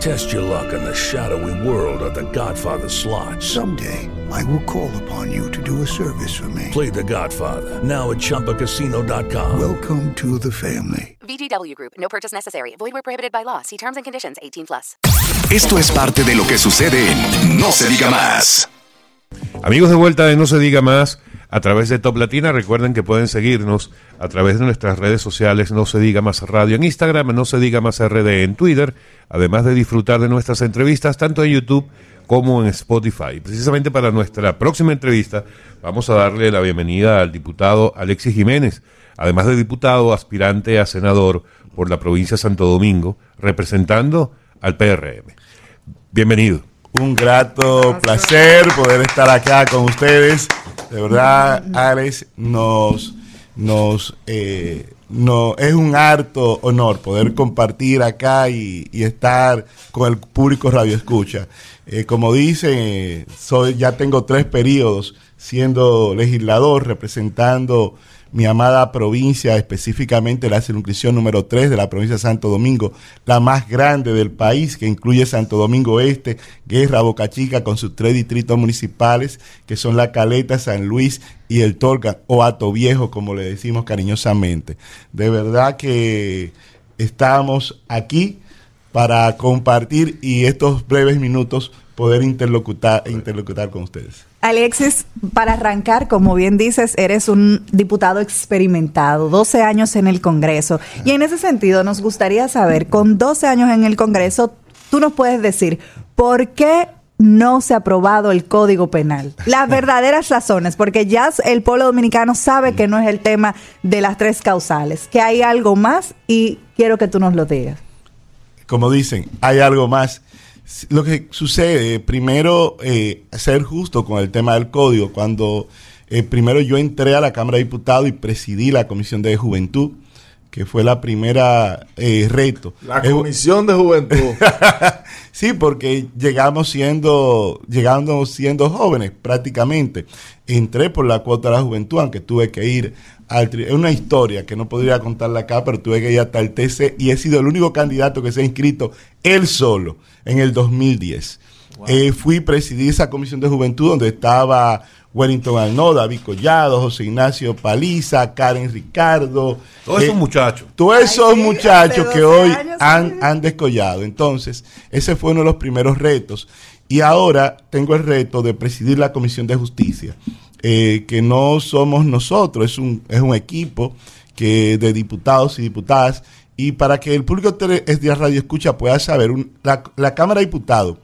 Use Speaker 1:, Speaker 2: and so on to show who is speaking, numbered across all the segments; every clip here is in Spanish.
Speaker 1: Test your luck in the shadowy world of The Godfather slot.
Speaker 2: Someday, I will call upon you to do a service for me.
Speaker 1: Play The Godfather now at ChumbaCasino.com.
Speaker 2: Welcome to the family.
Speaker 3: VGW Group. No purchase necessary. Void where prohibited by law. See terms and conditions. 18 plus.
Speaker 4: Esto es parte de lo que sucede en No se diga más.
Speaker 5: Amigos de vuelta de No se diga más a través de Top Latina, recuerden que pueden seguirnos a través de nuestras redes sociales No se diga más radio en Instagram, No se diga más RD en Twitter, además de disfrutar de nuestras entrevistas tanto en YouTube como en Spotify. Precisamente para nuestra próxima entrevista vamos a darle la bienvenida al diputado Alexis Jiménez, además de diputado aspirante a senador por la provincia de Santo Domingo, representando al PRM. Bienvenido.
Speaker 6: Un grato placer poder estar acá con ustedes. De verdad, Alex, nos, nos, eh, no, es un harto honor poder compartir acá y, y estar con el público Radio Escucha. Eh, como dicen, soy, ya tengo tres periodos siendo legislador, representando mi amada provincia, específicamente la circunscripción número 3 de la provincia de Santo Domingo, la más grande del país, que incluye Santo Domingo Este, Guerra, Boca Chica, con sus tres distritos municipales, que son La Caleta, San Luis y el Torca, o Ato Viejo, como le decimos cariñosamente. De verdad que estamos aquí para compartir y estos breves minutos poder interlocutar, interlocutar con ustedes.
Speaker 7: Alexis, para arrancar, como bien dices, eres un diputado experimentado, 12 años en el Congreso. Y en ese sentido, nos gustaría saber, con 12 años en el Congreso, tú nos puedes decir, ¿por qué no se ha aprobado el Código Penal? Las verdaderas razones, porque ya el pueblo dominicano sabe que no es el tema de las tres causales, que hay algo más y quiero que tú nos lo digas.
Speaker 6: Como dicen, hay algo más. Lo que sucede, primero, eh, ser justo con el tema del código. Cuando eh, primero yo entré a la Cámara de Diputados y presidí la Comisión de Juventud, que fue la primera eh, reto.
Speaker 8: La Comisión de Juventud.
Speaker 6: sí, porque llegamos siendo, llegando siendo jóvenes prácticamente. Entré por la cuota de la juventud, aunque tuve que ir al Es una historia que no podría contarla acá, pero tuve que ir hasta el TC y he sido el único candidato que se ha inscrito él solo en el 2010. Eh, fui presidí esa comisión de juventud donde estaba Wellington Arnaud, David Collado, José Ignacio Paliza, Karen Ricardo.
Speaker 5: Todos esos muchachos.
Speaker 6: Todos esos muchachos que hoy han, han descollado. Entonces, ese fue uno de los primeros retos. Y ahora tengo el reto de presidir la Comisión de Justicia, eh, que no somos nosotros, es un, es un equipo que de diputados y diputadas. Y para que el público de Radio Escucha pueda saber, la, la Cámara de Diputados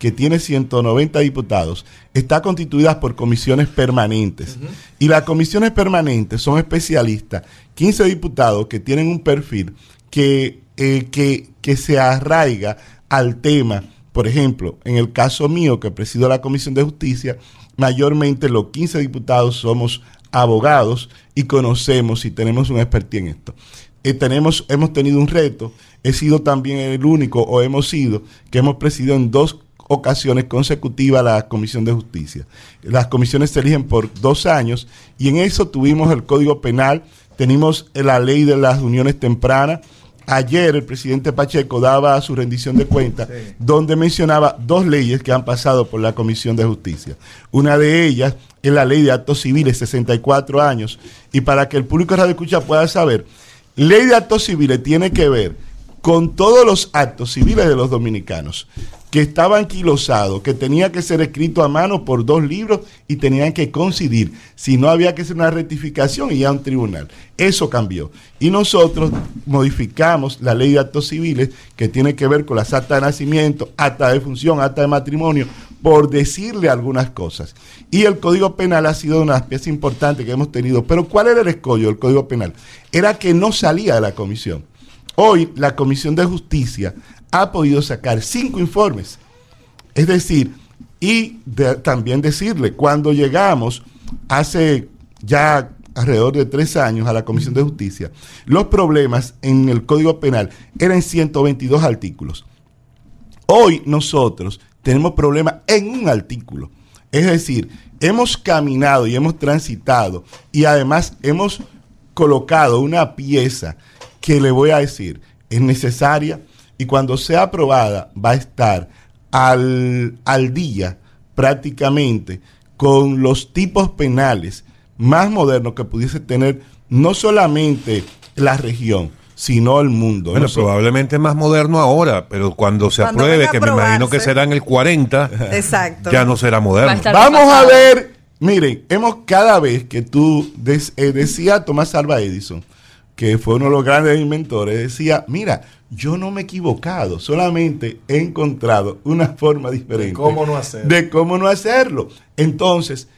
Speaker 6: que tiene 190 diputados, está constituida por comisiones permanentes. Y las comisiones permanentes son especialistas, 15 diputados que tienen un perfil que, eh, que, que se arraiga al tema. Por ejemplo, en el caso mío, que presido la Comisión de Justicia, mayormente los 15 diputados somos abogados y conocemos y tenemos una expertise en esto. Eh, tenemos, hemos tenido un reto, he sido también el único, o hemos sido, que hemos presidido en dos ocasiones consecutivas la Comisión de Justicia. Las comisiones se eligen por dos años y en eso tuvimos el Código Penal, tenemos la ley de las uniones tempranas. Ayer el presidente Pacheco daba su rendición de cuentas donde mencionaba dos leyes que han pasado por la Comisión de Justicia. Una de ellas es la ley de actos civiles, 64 años. Y para que el público de Radio Escucha pueda saber, ley de actos civiles tiene que ver con todos los actos civiles de los dominicanos que estaba anquilosado, que tenía que ser escrito a mano por dos libros y tenían que coincidir. Si no había que hacer una rectificación y ya un tribunal. Eso cambió. Y nosotros modificamos la ley de actos civiles que tiene que ver con las actas de nacimiento, acta de función, acta de matrimonio, por decirle algunas cosas. Y el Código Penal ha sido una pieza importante que hemos tenido. Pero ¿cuál era el escollo del Código Penal? Era que no salía de la comisión. Hoy la Comisión de Justicia ha podido sacar cinco informes. Es decir, y también decirle, cuando llegamos hace ya alrededor de tres años a la Comisión de Justicia, los problemas en el Código Penal eran 122 artículos. Hoy nosotros tenemos problemas en un artículo. Es decir, hemos caminado y hemos transitado y además hemos colocado una pieza que le voy a decir es necesaria, y cuando sea aprobada va a estar al, al día prácticamente con los tipos penales más modernos que pudiese tener no solamente la región, sino el mundo.
Speaker 5: Bueno, probablemente más moderno ahora, pero cuando se apruebe, que me imagino que será en el 40,
Speaker 7: Exacto.
Speaker 5: ya no será moderno.
Speaker 6: Vamos a ver, miren, hemos cada vez que tú eh, decía Tomás Alva Edison, que fue uno de los grandes inventores, decía, mira, yo no me he equivocado, solamente he encontrado una forma diferente. De
Speaker 8: cómo no hacerlo.
Speaker 6: De cómo no hacerlo. Entonces,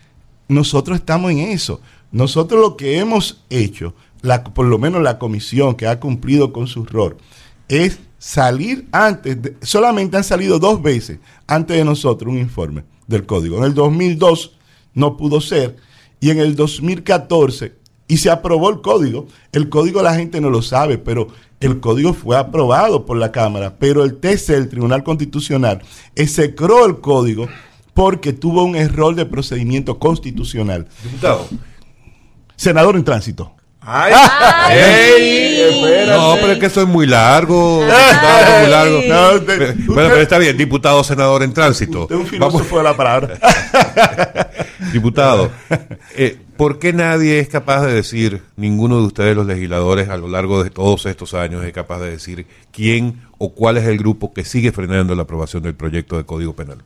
Speaker 6: nosotros estamos en eso. Nosotros lo que hemos hecho, la, por lo menos la comisión que ha cumplido con su rol, es salir antes, solamente han salido dos veces antes de nosotros un informe del código. En el 2002 no pudo ser y en el 2014 y se aprobó el código. El código la gente no lo sabe, pero el código fue aprobado por la Cámara, pero el TC, el Tribunal Constitucional, execró el código porque tuvo un error de procedimiento constitucional.
Speaker 5: Diputado.
Speaker 6: Senador en tránsito.
Speaker 5: Ay, no, pero es que eso es muy largo. muy largo. bueno, pero está bien, diputado, senador en tránsito.
Speaker 6: Usted un filósofo de la palabra.
Speaker 5: diputado, eh, ¿por qué nadie es capaz de decir, ninguno de ustedes los legisladores a lo largo de todos estos años es capaz de decir quién o cuál es el grupo que sigue frenando la aprobación del proyecto de Código Penal?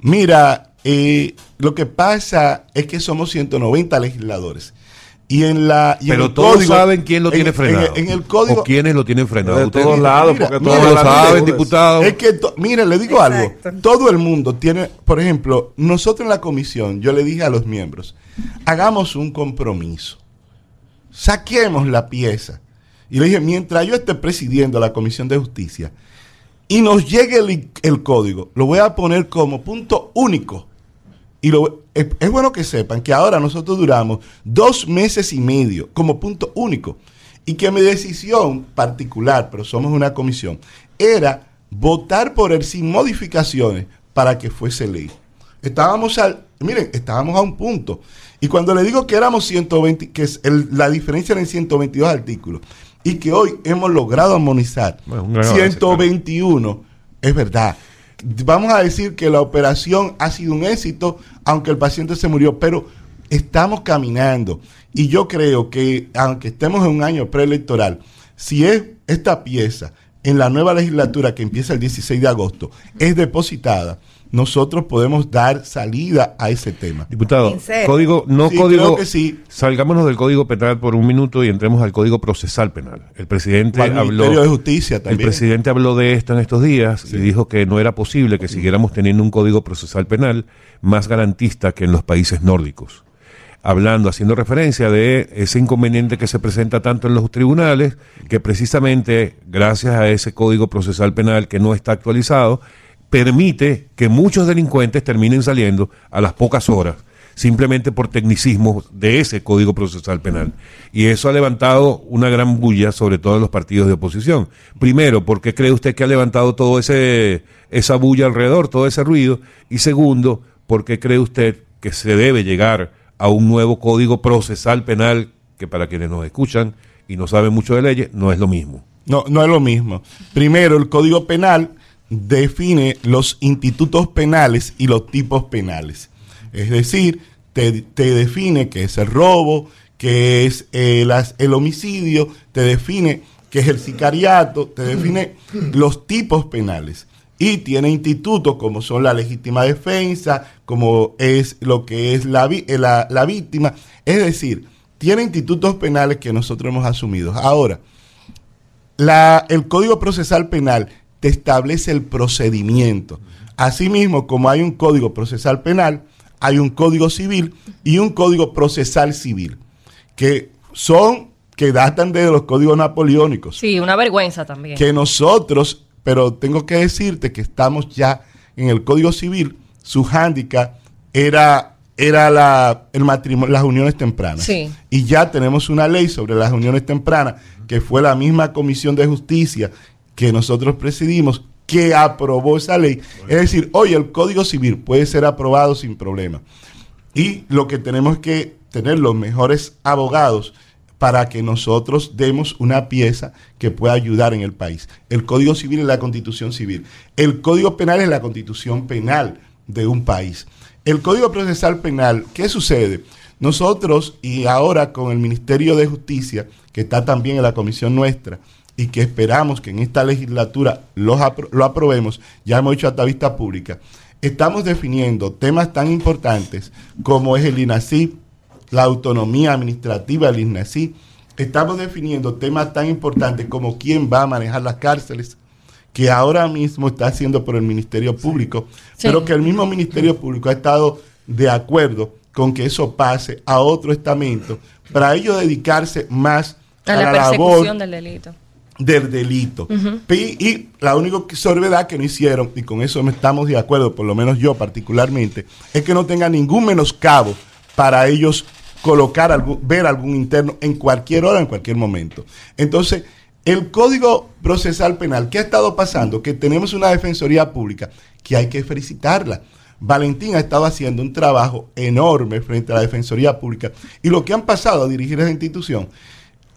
Speaker 6: Mira, eh, lo que pasa es que somos 190 legisladores. Y en la, y
Speaker 5: Pero
Speaker 6: en el
Speaker 5: todos
Speaker 6: código,
Speaker 5: saben quién lo tiene
Speaker 6: en-
Speaker 5: frenado.
Speaker 6: En, en el código.
Speaker 5: ¿O quiénes lo tienen frenado?
Speaker 8: De
Speaker 5: Ustedes
Speaker 8: todos lados,
Speaker 6: mira,
Speaker 8: porque
Speaker 6: mira,
Speaker 8: todos
Speaker 5: lo saben,
Speaker 6: gente-
Speaker 5: diputado.
Speaker 6: Es que, to- mire, le digo algo. Todo el mundo tiene, por ejemplo, nosotros en la comisión, yo le dije a los miembros, hagamos un compromiso. Saquemos la pieza. Y le dije, mientras yo esté presidiendo la comisión de justicia y nos llegue el, el código, lo voy a poner como punto único. Y lo, es, es bueno que sepan que ahora nosotros duramos dos meses y medio como punto único. Y que mi decisión particular, pero somos una comisión, era votar por él sin modificaciones para que fuese ley. Estábamos al, miren, estábamos a un punto. Y cuando le digo que éramos 120, que es el- la diferencia era en 122 artículos, y que hoy hemos logrado armonizar
Speaker 5: Bueno, un gran avance,
Speaker 6: 121, es verdad. Vamos a decir que la operación ha sido un éxito, aunque el paciente se murió, pero estamos caminando. Y yo creo que, aunque estemos en un año preelectoral, si es esta pieza en la nueva legislatura que empieza el 16 de agosto, es depositada, nosotros podemos dar salida a ese tema.
Speaker 5: Diputado, no
Speaker 6: Sí,
Speaker 5: código.
Speaker 6: creo que sí.
Speaker 5: Salgámonos del código penal por un minuto y entremos al código procesal penal. El presidente
Speaker 6: Al
Speaker 5: habló.
Speaker 6: Ministerio de Justicia
Speaker 5: El
Speaker 6: también.
Speaker 5: presidente habló de esto en estos días y dijo que no era posible que siguiéramos teniendo un código procesal penal más garantista que en los países nórdicos. Hablando, haciendo referencia de ese inconveniente que se presenta tanto en los tribunales, que precisamente gracias a ese código procesal penal que no está actualizado, permite que muchos delincuentes terminen saliendo a las pocas horas simplemente por tecnicismos de ese Código Procesal Penal. Y eso ha levantado una gran bulla, sobre todo en los partidos de oposición. Primero, ¿por qué cree usted que ha levantado todo ese esa bulla alrededor, todo ese ruido? Y segundo, ¿por qué cree usted que se debe llegar a un nuevo Código Procesal Penal que para quienes nos escuchan y no saben mucho de leyes, no es lo mismo?
Speaker 6: No, no es lo mismo. Primero, el Código Penal define los institutos penales y los tipos penales. Es decir, te, te define qué es el robo, qué es el, as- el homicidio, te define qué es el sicariato, te define los tipos penales. y tiene institutos como son la legítima defensa, como es lo que es la, eh, la, la víctima. Es decir, tiene institutos penales que nosotros hemos asumido. Ahora, la, el Código Procesal Penal te establece el procedimiento. Asimismo, como hay un Código Procesal Penal, hay un Código Civil y un Código Procesal Civil, que son, que datan de los códigos napoleónicos.
Speaker 9: Sí, una vergüenza también.
Speaker 6: Que nosotros, pero tengo que decirte que estamos ya en el Código Civil, su hándicap era, era la, el matrimonio, las uniones tempranas.
Speaker 9: Sí.
Speaker 6: Y ya tenemos una ley sobre las uniones tempranas, que fue la misma Comisión de Justicia que nosotros presidimos, que aprobó esa ley. Es decir, hoy el Código Civil puede ser aprobado sin problema. Y lo que tenemos que tener los mejores abogados para que nosotros demos una pieza que pueda ayudar en el país. El Código Civil es la Constitución Civil. El Código Penal es la Constitución Penal de un país. El Código Procesal Penal, ¿qué sucede? Nosotros, y ahora con el Ministerio de Justicia, que está también en la comisión nuestra, y que esperamos que en esta legislatura lo, lo aprobemos, ya hemos hecho hasta vista pública, estamos definiendo temas tan importantes como es el INACI, la autonomía administrativa del INACI, estamos definiendo temas tan importantes como quién va a manejar las cárceles, que ahora mismo está haciendo por el Ministerio Público, pero que el mismo Ministerio Público ha estado de acuerdo con que eso pase a otro estamento para ello dedicarse más
Speaker 9: a, la, persecución del delito
Speaker 6: del delito. y, la única sorvedad que no hicieron, y con eso estamos de acuerdo, por lo menos yo particularmente, es que no tenga ningún menoscabo para ellos colocar, algún, ver algún interno en cualquier hora, en cualquier momento. Entonces, el Código Procesal Penal, ¿qué ha estado pasando? Que tenemos una Defensoría Pública que hay que felicitarla. Valentín ha estado haciendo un trabajo enorme frente a la Defensoría Pública y lo que han pasado a dirigir esa institución,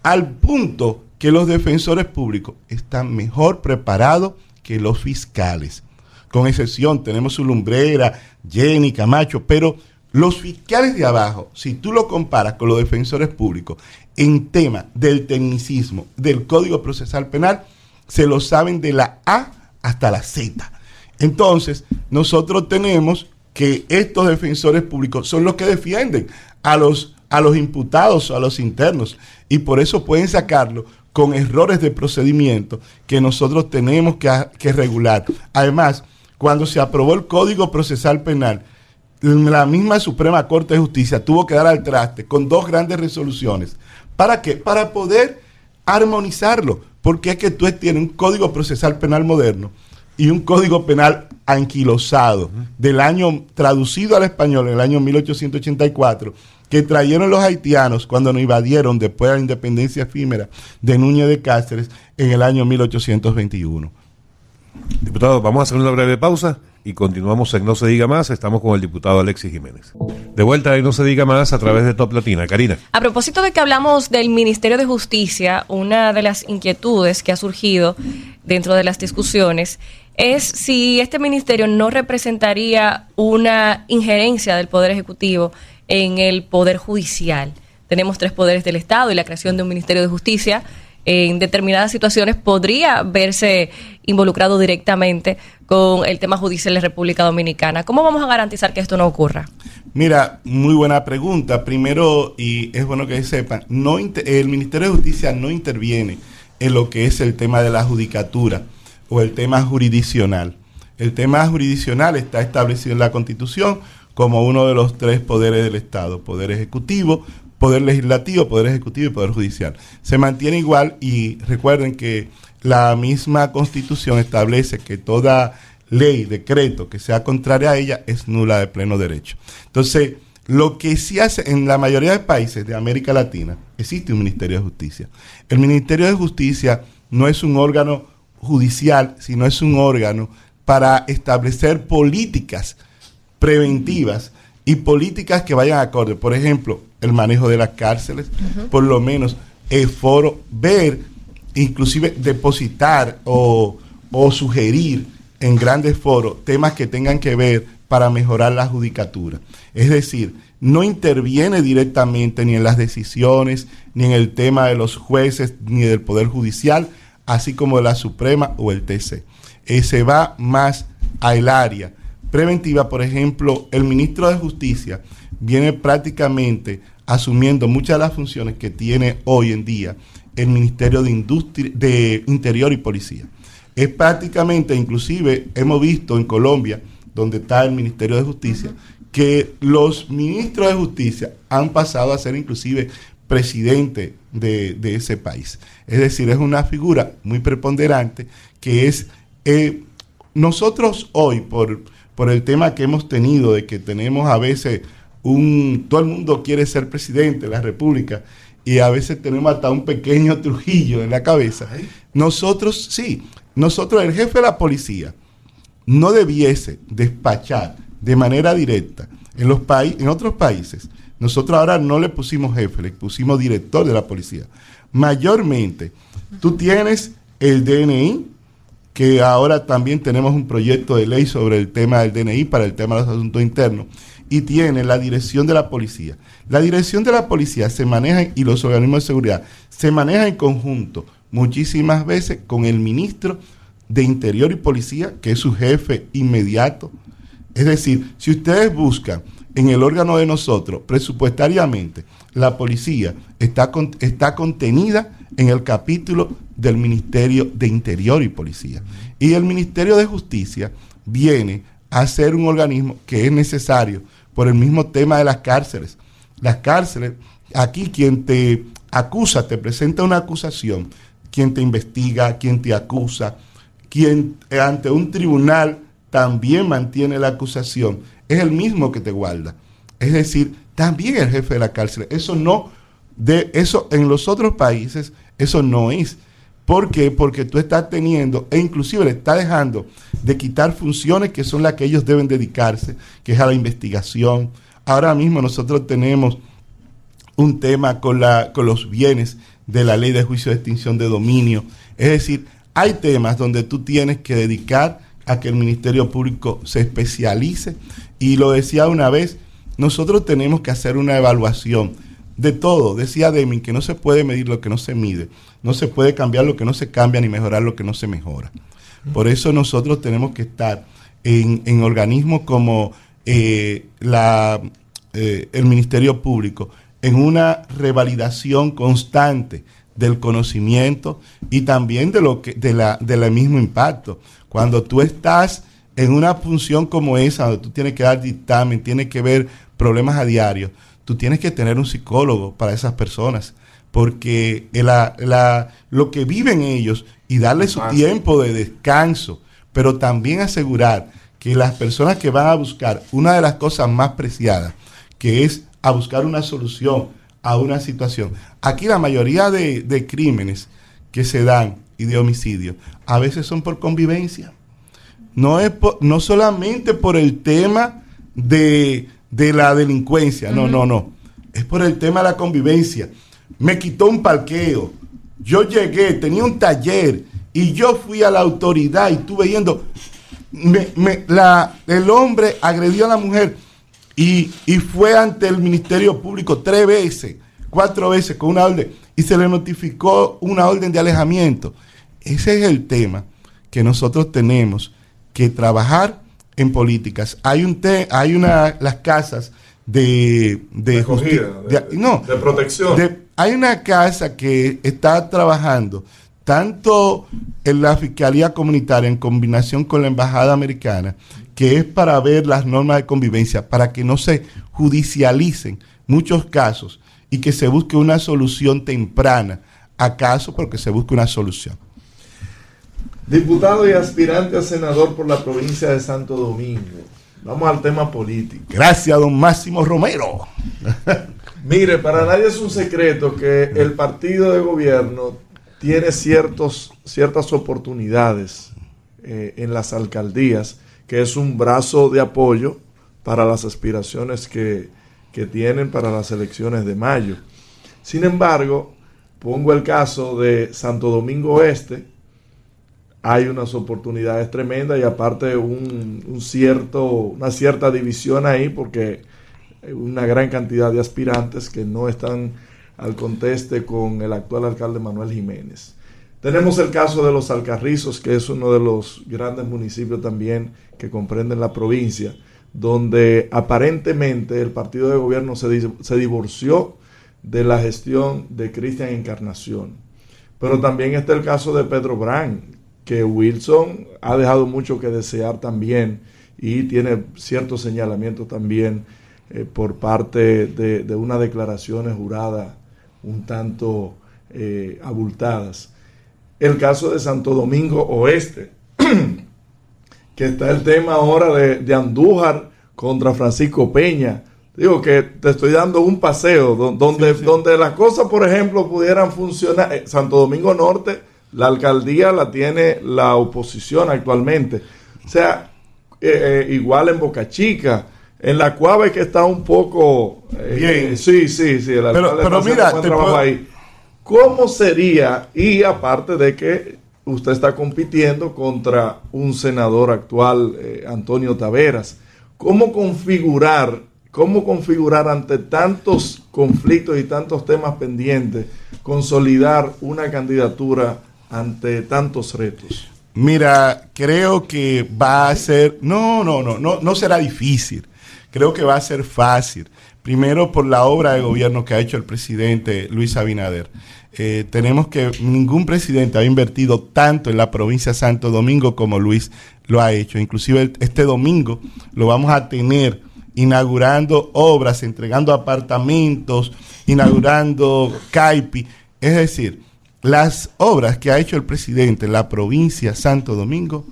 Speaker 6: al punto que los defensores públicos están mejor preparados que los fiscales. Con excepción, tenemos su lumbrera, Jenny, Camacho, pero los fiscales de abajo, si tú lo comparas con los defensores públicos en tema del tecnicismo del Código Procesal Penal, se lo saben de la A hasta la Z. Entonces, nosotros tenemos que estos defensores públicos son los que defienden a los, a los imputados, a los internos, y por eso pueden sacarlo con errores de procedimiento que nosotros tenemos que, regular. Además, cuando se aprobó el Código Procesal Penal, la misma Suprema Corte de Justicia tuvo que dar al traste con dos grandes resoluciones. ¿Para qué? Para poder armonizarlo. Porque es que tú tienes un Código Procesal Penal moderno y un Código Penal anquilosado del año traducido al español en el año 1884 que trajeron los haitianos cuando nos invadieron después de la independencia efímera de Núñez de Cáceres en el año 1821.
Speaker 5: Diputado, vamos a hacer una breve pausa y continuamos en No se diga más. Estamos con el diputado Alexis Jiménez. De vuelta en No se diga más a través de Top Latina. Karina.
Speaker 9: A propósito de que hablamos del Ministerio de Justicia, una de las inquietudes que ha surgido dentro de las discusiones es si este ministerio no representaría una injerencia del Poder Ejecutivo en el Poder Judicial. Tenemos tres poderes del Estado y la creación de un Ministerio de Justicia en determinadas situaciones podría verse involucrado directamente con el tema judicial de República Dominicana. ¿Cómo vamos a garantizar que esto no ocurra?
Speaker 6: Mira, muy buena pregunta. Primero, y es bueno que sepan, no el Ministerio de Justicia no interviene en lo que es el tema de la judicatura o el tema jurisdiccional. El tema jurisdiccional está establecido en la Constitución como uno de los tres poderes del Estado, poder ejecutivo, poder legislativo, poder ejecutivo y poder judicial. Se mantiene igual y recuerden que la misma constitución establece que toda ley, decreto que sea contraria a ella es nula de pleno derecho. Entonces, lo que sí hace en la mayoría de países de América Latina, existe un Ministerio de Justicia. El Ministerio de Justicia no es un órgano judicial, sino es un órgano para establecer políticas preventivas y políticas que vayan acorde. Por ejemplo, el manejo de las cárceles, por lo menos el foro, ver, inclusive depositar o, o sugerir en grandes foros temas que tengan que ver para mejorar la judicatura. Es decir, no interviene directamente ni en las decisiones, ni en el tema de los jueces, ni del Poder Judicial, así como la Suprema o el TC. Eh, se va más al área preventiva, por ejemplo, el ministro de Justicia viene prácticamente asumiendo muchas de las funciones que tiene hoy en día el Ministerio de, Industria, de Interior y Policía. Es prácticamente, inclusive hemos visto en Colombia, donde está el Ministerio de Justicia, que los ministros de Justicia han pasado a ser inclusive presidente de, ese país. Es decir, es una figura muy preponderante que es... Eh, nosotros hoy, por, por el tema que hemos tenido de que tenemos a veces un... Todo el mundo quiere ser presidente de la República y a veces tenemos hasta un pequeño Trujillo en la cabeza. Nosotros, sí, nosotros, el jefe de la policía, no debiese despachar de manera directa en, los en otros países. Nosotros ahora no le pusimos jefe, le pusimos director de la policía. Mayormente, tú tienes el DNI, que ahora también tenemos un proyecto de ley sobre el tema del DNI para el tema de los asuntos internos, y tiene la dirección de la policía. La dirección de la policía se maneja y los organismos de seguridad se manejan en conjunto muchísimas veces con el ministro de Interior y Policía, que es su jefe inmediato. Es decir, si ustedes buscan en el órgano de nosotros, presupuestariamente, la policía está, está contenida en el capítulo del Ministerio de Interior y Policía. Y el Ministerio de Justicia viene a ser un organismo que es necesario por el mismo tema de las cárceles. Las cárceles, aquí quien te acusa, te presenta una acusación, quien te investiga, quien te acusa, quien ante un tribunal también mantiene la acusación, es el mismo que te guarda. Es decir, también el jefe de la cárcel. Eso no, de eso en los otros países, eso no es. ¿Por qué? Porque tú estás teniendo, e inclusive le estás dejando de quitar funciones que son las que ellos deben dedicarse, que es a la investigación. Ahora mismo nosotros tenemos un tema con, la, con los bienes de la ley de juicio de extinción de dominio. Es decir, hay temas donde tú tienes que dedicar a que el Ministerio Público se especialice. Y lo decía una vez, nosotros tenemos que hacer una evaluación de todo. Decía Deming que no se puede medir lo que no se mide, no se puede cambiar lo que no se cambia, ni mejorar lo que no se mejora. Por eso nosotros tenemos que estar en, organismos como eh, la, eh, el Ministerio Público, en una revalidación constante del conocimiento y también de lo que de la del mismo impacto. Cuando tú estás en una función como esa, donde tú tienes que dar dictamen, tienes que ver problemas a diario, tú tienes que tener un psicólogo para esas personas, porque la, lo que viven ellos y darle su tiempo de descanso, pero también asegurar que las personas que van a buscar una de las cosas más preciadas, que es a buscar una solución a una situación. Aquí la mayoría de, crímenes que se dan y de homicidio a veces son por convivencia. No, es no solamente por el tema de, la delincuencia, no, no, no. Es por el tema de la convivencia. Me quitó un parqueo. Yo llegué, tenía un taller y yo fui a la autoridad y estuve viendo. la, el hombre agredió a la mujer y, fue ante el Ministerio Público tres veces, cuatro veces con una orden y se le notificó una orden de alejamiento. Ese es el tema que nosotros tenemos que trabajar en políticas. Hay un hay una las casas de de,
Speaker 8: no, de protección.
Speaker 6: hay una casa que está trabajando tanto en la Fiscalía Comunitaria en combinación con la Embajada Americana que es para ver las normas de convivencia, para que no se judicialicen muchos casos y que se busque una solución temprana a casos, porque se busque una solución.
Speaker 8: Diputado y aspirante a senador por la provincia de Santo Domingo. Vamos al tema político.
Speaker 6: Gracias, don Máximo Romero.
Speaker 8: Mire, para nadie es un secreto que el partido de gobierno tiene ciertos, ciertas oportunidades eh, en las alcaldías que es un brazo de apoyo para las aspiraciones que, tienen para las elecciones de mayo. Sin embargo, pongo el caso de Santo Domingo Este, hay unas oportunidades tremendas y aparte un, cierto, una cierta división ahí porque una gran cantidad de aspirantes que no están al conteste con el actual alcalde Manuel Jiménez. Tenemos el caso de los Alcarrizos, que es uno de los grandes municipios también que comprenden la provincia, donde aparentemente el partido de gobierno se, se divorció de la gestión de Cristian Encarnación. Pero también está el caso de Pedro Brand, que Wilson ha dejado mucho que desear también y tiene ciertos señalamientos también eh, por parte de, de, unas declaraciones juradas un tanto eh, abultadas. El caso de Santo Domingo Oeste, que está el tema ahora de, Andújar contra Francisco Peña. Digo que te estoy dando un paseo donde, donde las cosas, por ejemplo, pudieran funcionar. Eh, Santo Domingo Norte, la alcaldía la tiene la oposición actualmente. O sea, igual en Boca Chica en la Cuave que está un poco
Speaker 6: eh, bien.
Speaker 8: sí, sí, sí. El
Speaker 6: pero, pero mira, te puedo...
Speaker 8: ahí. ¿Cómo sería? Y aparte de que usted está compitiendo contra un senador actual, eh, Antonio Taveras, ¿cómo configurar, cómo configurar ante tantos conflictos y tantos temas pendientes, consolidar una candidatura ante tantos retos?
Speaker 6: Mira, creo que va a ser, no, no, no, no, no será difícil creo que va a ser fácil. Primero por la obra de gobierno que ha hecho el presidente Luis Abinader. Eh, tenemos que ningún presidente ha invertido tanto en la provincia de Santo Domingo como Luis lo ha hecho. Inclusive este domingo lo vamos a tener inaugurando obras, entregando apartamentos, inaugurando CAIPI. Es decir, las obras que ha hecho el presidente en la provincia Santo Domingo,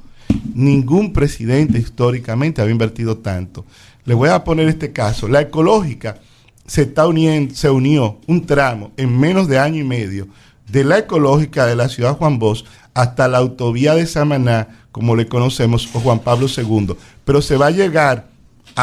Speaker 6: ningún presidente históricamente había invertido tanto. Le voy a poner este caso. La ecológica se, está uniendo, se unió un tramo en menos de año y medio de la ecológica de la ciudad Juan Bosch hasta la autovía de Samaná, como le conocemos, o Juan Pablo II. Pero se va a llegar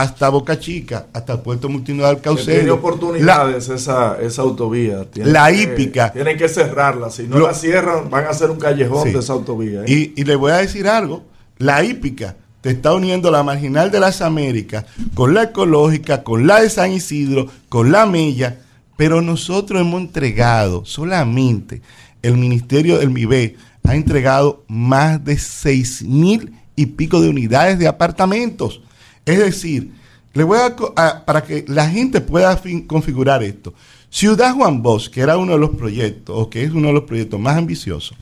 Speaker 6: hasta Boca Chica, hasta el puerto multimodal Caucedo.
Speaker 8: Tiene oportunidades esa, esa autovía.
Speaker 6: la hípica.
Speaker 8: Tienen que cerrarla. Si no la cierran, van a hacer un callejón de esa autovía. ¿eh?
Speaker 6: Y, y le voy a decir algo. La hípica te está uniendo la marginal de las Américas con la ecológica, con la de San Isidro, con la Mella, pero nosotros hemos entregado solamente el Ministerio del MIBE ha entregado más de seis mil y pico de unidades de apartamentos. Es decir, le voy a, para que la gente pueda configurar esto. Ciudad Juan Bosch, que era uno de los proyectos, o que es uno de los proyectos más ambiciosos,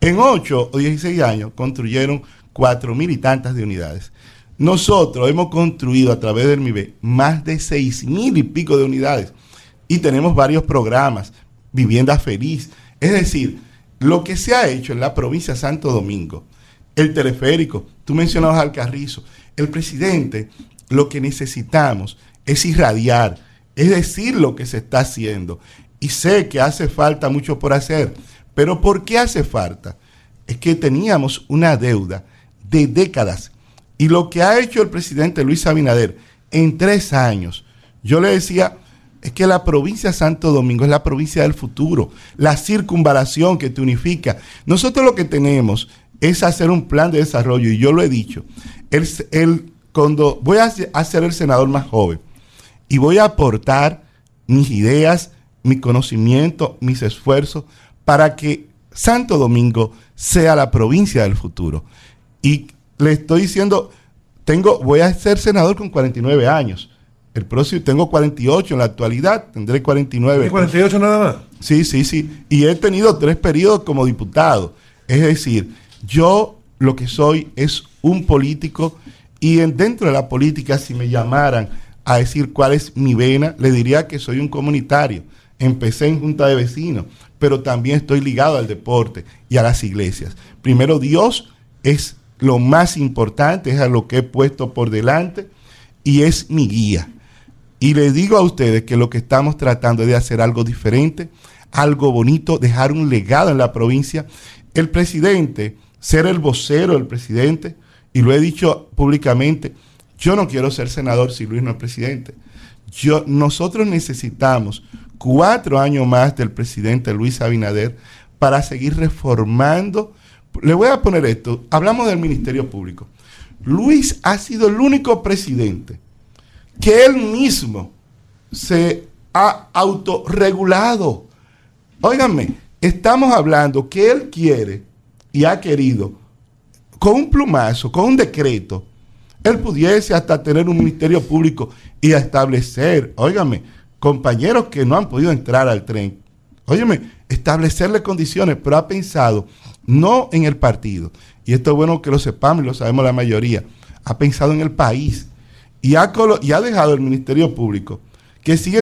Speaker 6: en 8 o 16 años construyeron cuatro mil y tantas de unidades. Nosotros hemos construido a través del MIBE más de seis mil y pico de unidades y tenemos varios programas, vivienda feliz. Es decir, lo que se ha hecho en la provincia de Santo Domingo, el teleférico, tú mencionabas al Carrizo, el presidente, lo que necesitamos es irradiar, es decir, lo que se está haciendo. Y sé que hace falta mucho por hacer, pero ¿por qué hace falta? Es que teníamos una deuda de décadas. Y lo que ha hecho el presidente Luis Abinader en tres años, yo le decía, es que la provincia de Santo Domingo es la provincia del futuro, la circunvalación que te unifica. Nosotros lo que tenemos es hacer un plan de desarrollo, y yo lo he dicho, el, el, cuando voy a, a ser el senador más joven y voy a aportar mis ideas, mi conocimiento, mis esfuerzos para que Santo Domingo sea la provincia del futuro. Y le estoy diciendo, tengo, voy a ser senador con 49 años. El próximo, tengo 48 en la actualidad, tendré 49.
Speaker 8: ¿Y 48 nada más?
Speaker 6: Sí, sí, sí. Y he tenido tres periodos como diputado. Es decir, yo lo que soy es un político y dentro de la política, si me llamaran a decir cuál es mi vena, le diría que soy un comunitario. Empecé en junta de vecinos, pero también estoy ligado al deporte y a las iglesias. Primero Dios es lo más importante, es a lo que he puesto por delante y es mi guía. Y le digo a ustedes que lo que estamos tratando es de hacer algo diferente, algo bonito, dejar un legado en la provincia. El presidente, ser el vocero del presidente, y lo he dicho públicamente, yo no quiero ser senador si Luis no es presidente. Yo, nosotros necesitamos cuatro años más del presidente Luis Abinader para seguir reformando le voy a poner esto. Hablamos del Ministerio Público. Luis ha sido el único presidente que él mismo se ha autorregulado. Óiganme, Estamos hablando que él quiere y ha querido, con un plumazo, con un decreto, él pudiese hasta tener un ministerio público y establecer, óigame, compañeros que no han podido entrar al tren, óigame, establecerle condiciones, pero ha pensado no en el partido, y esto es bueno que lo sepamos y lo sabemos la mayoría, ha pensado en el país y ha, y ha dejado el Ministerio Público que sigue.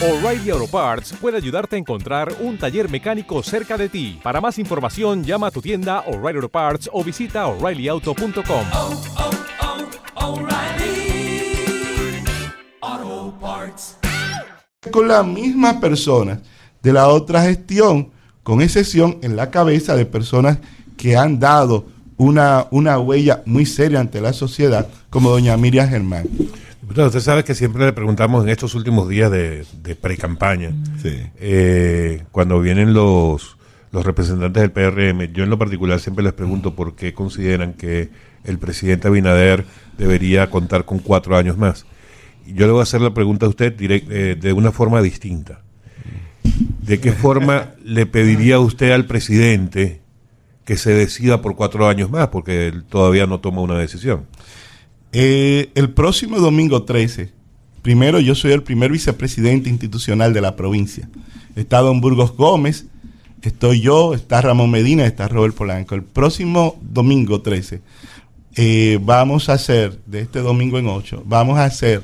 Speaker 10: O'Reilly Auto Parts puede ayudarte a encontrar un taller mecánico cerca de ti. Para más información, llama a tu tienda O'Reilly Auto Parts o visita O'ReillyAuto.com.
Speaker 11: Oh, oh, oh.
Speaker 6: Con las mismas personas de la otra gestión, con excepción en la cabeza de personas que han dado una, una huella muy seria ante la sociedad, como doña Miriam Germán.
Speaker 5: Usted sabe que siempre le preguntamos en estos últimos días de, de pre-campaña, eh, cuando vienen los, los representantes del PRM, yo en lo particular siempre les pregunto por qué consideran que el presidente Abinader debería contar con cuatro años más. Y yo le voy a hacer la pregunta a usted direct, eh, de una forma distinta. ¿De qué forma le pediría usted al presidente que se decida por cuatro años más? Porque él todavía no toma una decisión.
Speaker 6: Eh, el próximo domingo 13, primero yo soy el primer vicepresidente institucional de la provincia. Está don Burgos Gómez, estoy yo, está Ramón Medina, está Robert Polanco. El próximo domingo 13 eh, vamos a hacer, de este domingo en 8, vamos a hacer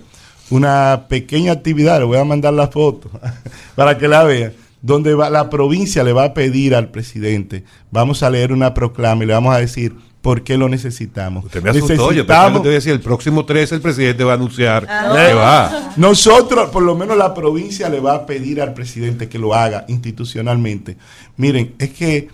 Speaker 6: una pequeña actividad, le voy a mandar la foto para que la vean, donde va, la provincia le va a pedir al presidente, vamos a leer una proclama y le vamos a decir por qué lo necesitamos.
Speaker 5: Usted me asustó, yo pensaba que te decir, el próximo 13 el presidente va a anunciar
Speaker 6: ah. que va. Nosotros, por lo menos la provincia le va a pedir al presidente que lo haga institucionalmente. Miren, es que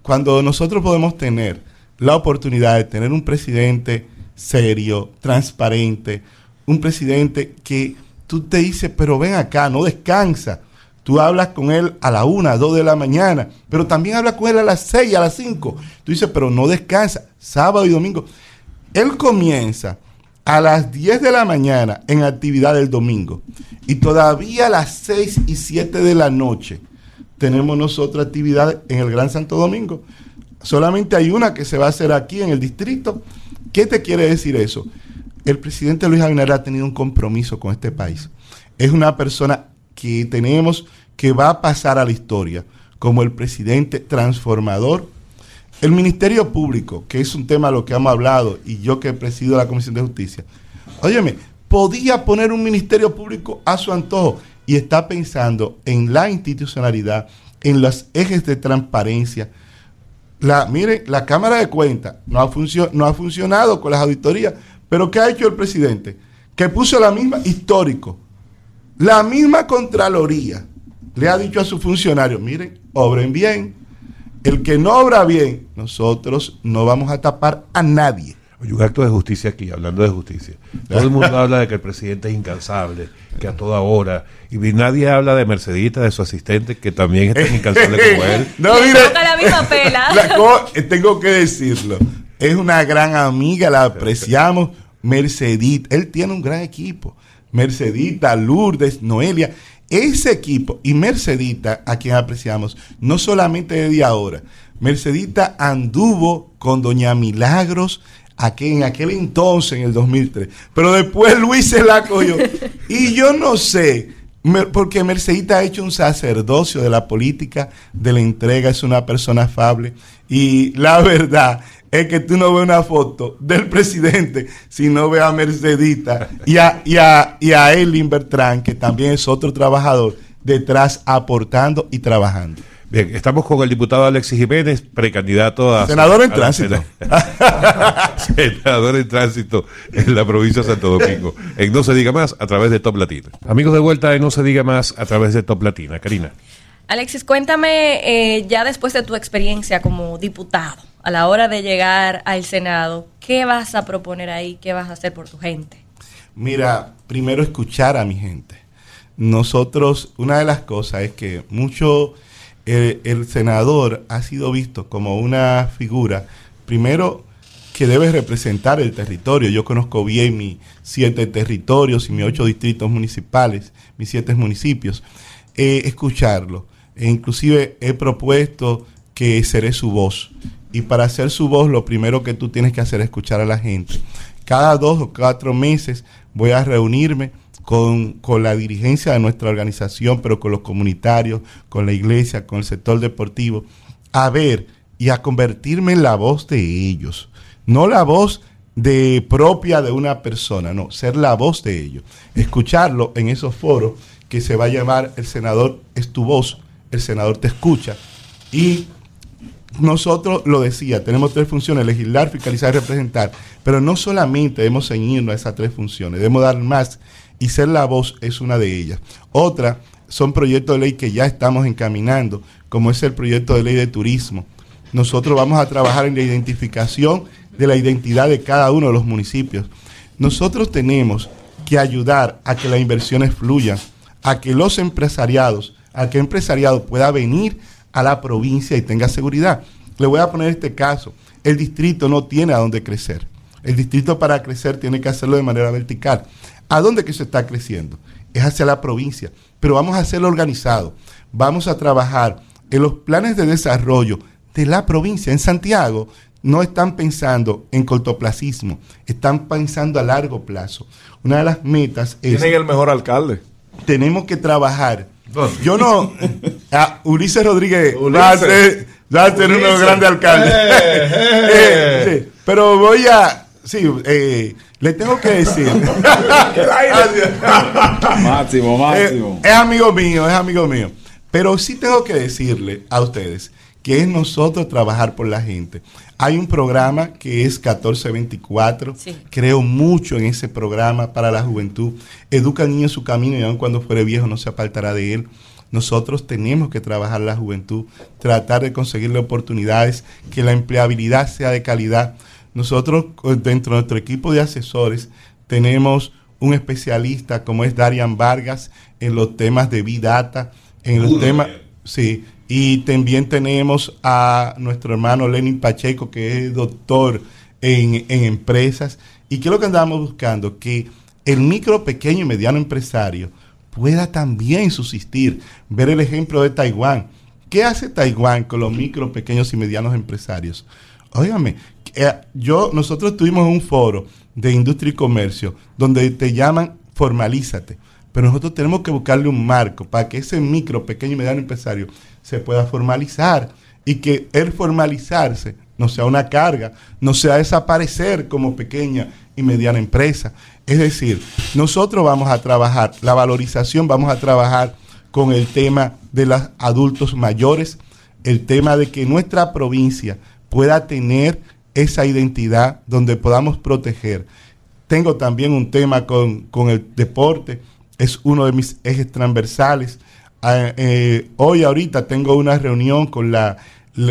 Speaker 6: cuando nosotros podemos tener la oportunidad de tener un presidente serio, transparente, un presidente que tú te dices, pero ven acá, no descansa. Tú hablas con él a la una, dos de la mañana, pero también hablas con él a las seis, a las cinco. Tú dices, pero no descansa, sábado y domingo. Él comienza a las 10 de la mañana en actividad del domingo y todavía a las 6 y 7 de la noche tenemos nosotros actividad en el Gran Santo Domingo. Solamente hay una que se va a hacer aquí en el distrito. ¿Qué te quiere decir eso? el presidente Luis Abinader ha tenido un compromiso con este país. Es una persona que tenemos que va a pasar a la historia como el presidente transformador. El Ministerio Público, que es un tema a lo que hemos hablado, y yo que presido la Comisión de Justicia, óyeme, podía poner un Ministerio Público a su antojo y está pensando en la institucionalidad, en los ejes de transparencia. La, miren, la Cámara de Cuentas no ha, no ha funcionado con las auditorías pero ¿qué ha hecho el presidente? Que puso la misma, histórico, la misma Contraloría. Le ha dicho a sus funcionarios, miren, obren bien. El que no obra bien, nosotros no vamos a tapar a nadie.
Speaker 5: Oye, un acto de justicia aquí, hablando de justicia. Todo el mundo habla de que el presidente es incansable, que a toda hora. Y nadie habla de Mercedita, de su asistente, que también es tan incansable como él.
Speaker 6: No, mire. la misma pela. tengo que decirlo es una gran amiga, la apreciamos. Mercedita, él tiene un gran equipo. Mercedita, Lourdes, Noelia. Ese equipo y Mercedita, a quien apreciamos, no solamente de ahora. Mercedita anduvo con Doña Milagros aquí, en aquel entonces, en el 2003. Pero después Luis se la cogió. Y yo no sé, porque Mercedita ha hecho un sacerdocio de la política, de la entrega, es una persona afable. Y la verdad es que tú no ves una foto del presidente si no ves a Mercedita y a, y a, y a Elin Bertrán, que también es otro trabajador, detrás aportando y trabajando.
Speaker 5: Bien, estamos con el diputado Alexis Jiménez, precandidato a...
Speaker 6: Senador en tránsito.
Speaker 5: senador en tránsito en la provincia de Santo Domingo. En No se diga más a través de Top Latina. Amigos de vuelta en No se diga más a través de Top Latina. Karina.
Speaker 9: Alexis, cuéntame, eh, ya después de tu experiencia como diputado, a la hora de llegar al Senado, ¿qué vas a proponer ahí? ¿Qué vas a hacer por tu gente?
Speaker 6: Mira, primero escuchar a mi gente. Nosotros, una de las cosas es que mucho el, senador ha sido visto como una figura, primero que debe representar el territorio. Yo conozco bien mis siete territorios y mis ocho distritos municipales, mis siete municipios. Eh, escucharlo. E inclusive he propuesto que seré su voz. Y para ser su voz, lo primero que tú tienes que hacer es escuchar a la gente. Cada dos o cuatro meses voy a reunirme con, con, la dirigencia de nuestra organización, pero con los comunitarios, con la iglesia, con el sector deportivo, a ver y a convertirme en la voz de ellos. No la voz de propia de una persona, no, ser la voz de ellos. Escucharlo en esos foros que se va a llamar El senador es tu voz, el senador te escucha. Y nosotros lo decía, tenemos tres funciones, legislar, fiscalizar y representar, pero no solamente debemos ceñirnos a esas tres funciones, debemos dar más y ser la voz es una de ellas. Otra son proyectos de ley que ya estamos encaminando, como es el proyecto de ley de turismo. Nosotros vamos a trabajar en la identificación de la identidad de cada uno de los municipios. Nosotros tenemos que ayudar a que las inversiones fluyan, a que los empresariados, a que el empresariado pueda venir a la provincia y tenga seguridad. Le voy a poner este caso. El distrito no tiene a dónde crecer. El distrito para crecer tiene que hacerlo de manera vertical. ¿A dónde que se está creciendo? Es hacia la provincia. Pero vamos a hacerlo organizado. Vamos a trabajar en los planes de desarrollo de la provincia. En Santiago no están pensando en cortoplacismo, están pensando a largo plazo. Una de las metas es...
Speaker 8: Tienen el mejor alcalde.
Speaker 6: Tenemos que trabajar. Yo no... A Ulises Rodríguez
Speaker 8: Ulises.
Speaker 6: va a ser, va a ser uno de los
Speaker 8: Ulises.
Speaker 6: grandes alcaldes.
Speaker 8: Eh, eh.
Speaker 6: Eh, sí, pero voy a... Sí, eh, le tengo que decir.
Speaker 12: Máximo, máximo.
Speaker 6: Eh, es amigo mío, es amigo mío. Pero sí tengo que decirle a ustedes que es nosotros trabajar por la gente. Hay un programa que es 1424. Creo mucho en ese programa para la juventud. Educa al niño en su camino y aun cuando fuere viejo no se apartará de él. Nosotros tenemos que trabajar la juventud, tratar de conseguirle oportunidades, que la empleabilidad sea de calidad. Nosotros, eh, dentro de nuestro equipo de asesores, tenemos un especialista como es Darian Vargas en los temas de Big Data, en los temas, sí, y también tenemos a nuestro hermano Lenin Pacheco, que es doctor en, en empresas. ¿Y qué es lo que andamos buscando? Que el micro, pequeño y mediano empresario pueda también subsistir. Ver el ejemplo de Taiwán. ¿Qué hace Taiwán con los micro, pequeños y medianos empresarios? Óigame, eh, yo, nosotros tuvimos un foro de industria y comercio donde te llaman formalízate. Pero nosotros tenemos que buscarle un marco para que ese micro, pequeño y mediano empresario se pueda formalizar y que el formalizarse no sea una carga, no sea desaparecer como pequeña y mediana empresa. Es decir, nosotros vamos a trabajar, la valorización vamos a trabajar con el tema de los adultos mayores, el tema de que nuestra provincia pueda tener esa identidad donde podamos proteger. Tengo también un tema con, con el deporte, es uno de mis ejes transversales. Ah, eh, hoy ahorita tengo una reunión con, la,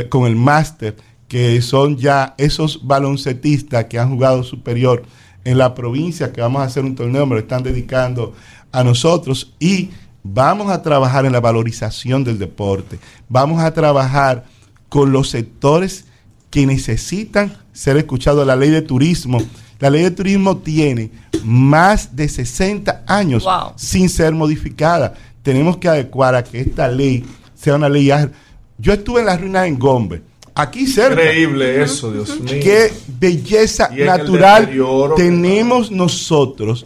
Speaker 6: con el máster, que son ya esos baloncetistas que han jugado superior en la provincia, que vamos a hacer un torneo, me lo están dedicando a nosotros y vamos a trabajar en la valorización del deporte, vamos a trabajar con los sectores que necesitan ser escuchados. La ley de turismo, la ley de turismo tiene más de 60 años
Speaker 9: Wow.
Speaker 6: sin ser modificada. Tenemos que adecuar a que esta ley sea una ley ágil. Yo estuve en la ruina en Gombe, aquí cerca.
Speaker 8: Increíble eso, Dios mío.
Speaker 6: Qué belleza natural tenemos nosotros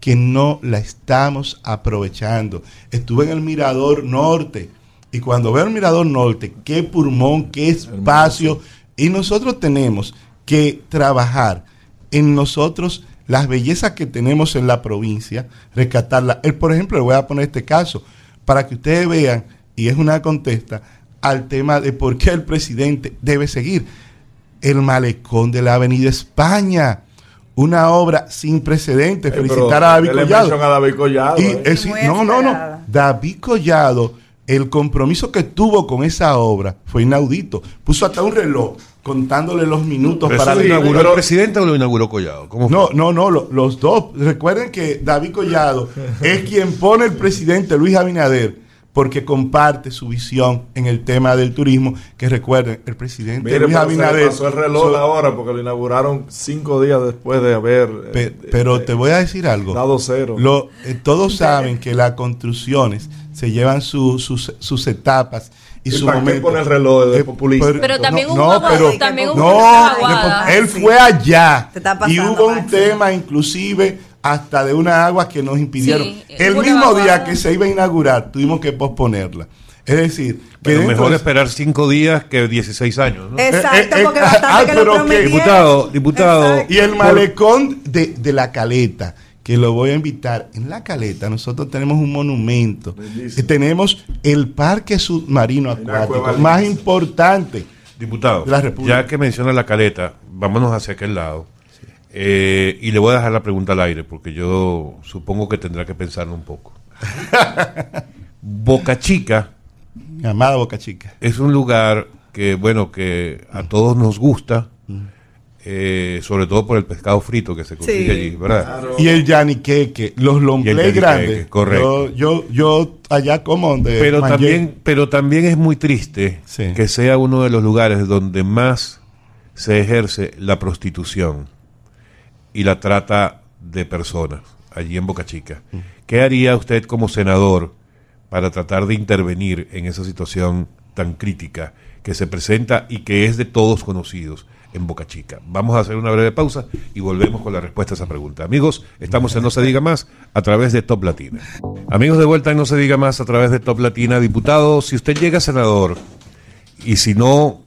Speaker 6: que no la estamos aprovechando. Estuve en el Mirador Norte y cuando veo el Mirador Norte, qué pulmón, qué espacio. Y nosotros tenemos que trabajar en nosotros las bellezas que tenemos en la provincia, rescatarlas. El, por ejemplo, le voy a poner este caso para que ustedes vean, y es una contesta, al tema de por qué el presidente debe seguir. El malecón de la Avenida España, una obra sin precedentes.
Speaker 8: Eh,
Speaker 6: Felicitar a David Collado.
Speaker 8: menciona a David Collado,
Speaker 6: Y,
Speaker 8: eh.
Speaker 6: no, no, no. David Collado el compromiso que tuvo con esa obra fue inaudito. Puso hasta un reloj contándole los minutos
Speaker 5: ¿Pero
Speaker 6: para
Speaker 5: lo inauguró
Speaker 6: pero-
Speaker 5: el presidente o lo inauguró Collado?
Speaker 6: No, no, no, lo- los dos. Recuerden que David Collado es quien pone el presidente Luis Abinader porque comparte su visión en el tema del turismo, que recuerden, el presidente
Speaker 8: Mire,
Speaker 6: Luis Abinader...
Speaker 8: pasó el reloj
Speaker 6: so-
Speaker 8: ahora porque lo inauguraron cinco días después de haber eh,
Speaker 6: Pe- pero te voy a decir algo.
Speaker 8: dado cero.
Speaker 6: Lo- eh, todos saben que las construcciones se llevan su- sus, sus etapas y,
Speaker 8: ¿Y
Speaker 6: su momento.
Speaker 8: pone el reloj de
Speaker 6: Eh,
Speaker 8: populista?
Speaker 9: Pero también
Speaker 6: no,
Speaker 9: hubo
Speaker 6: no, pero-
Speaker 9: también hubo
Speaker 6: no,
Speaker 9: muchas aguadas.
Speaker 6: él fue allá y hubo un
Speaker 7: Maxi.
Speaker 6: tema inclusive hasta de una agua que nos impidieron.
Speaker 9: Sí,
Speaker 6: el mismo día que se iba a inaugurar tuvimos que posponerla. Es decir, que
Speaker 5: Pero mejor
Speaker 6: de-
Speaker 5: esperar cinco días que 16 años, ¿no?
Speaker 7: Exacto,
Speaker 6: Eh, eh,
Speaker 7: porque
Speaker 6: eh,
Speaker 7: bastante
Speaker 6: ah,
Speaker 7: que
Speaker 6: pero
Speaker 7: lo
Speaker 6: que-
Speaker 7: prometieron.
Speaker 5: Diputado, diputado.
Speaker 7: Exacto.
Speaker 6: Y el malecón de, de la caleta, que lo voy a invitar. En la caleta nosotros tenemos un monumento.
Speaker 8: Bellísimo.
Speaker 6: Y tenemos el parque submarino acuático más importante.
Speaker 5: Diputado,
Speaker 6: de la República.
Speaker 5: ya que menciona la caleta, vámonos hacia aquel lado. Eh, y le voy a dejar la pregunta al aire, porque yo supongo que tendrá que pensarlo un poco. Boca Chica
Speaker 6: Mi amada Boca Chica.
Speaker 5: es un lugar que, bueno, que a todos nos gusta, eh, sobre todo por el pescado frito que se consigue
Speaker 7: Sí.
Speaker 5: allí, ¿verdad?
Speaker 6: Y el yaniqueque, los
Speaker 5: yaniqueque,
Speaker 6: grandes.
Speaker 5: correcto.
Speaker 6: Yo, yo, yo allá como donde
Speaker 5: Pero también, pero también es muy triste
Speaker 6: Sí.
Speaker 5: que sea uno de los lugares donde más se ejerce la prostitución y la trata de personas allí en Boca Chica.
Speaker 6: Mm.
Speaker 5: ¿Qué haría usted como senador para tratar de intervenir en esa situación tan crítica que se presenta y que es de todos conocidos en Boca Chica? Vamos a hacer una breve pausa y volvemos con la respuesta a esa pregunta. Amigos, estamos en No se diga más a través de Top Latina. Amigos de vuelta en No se diga más a través de Top Latina. Diputado, si usted llega senador y si no,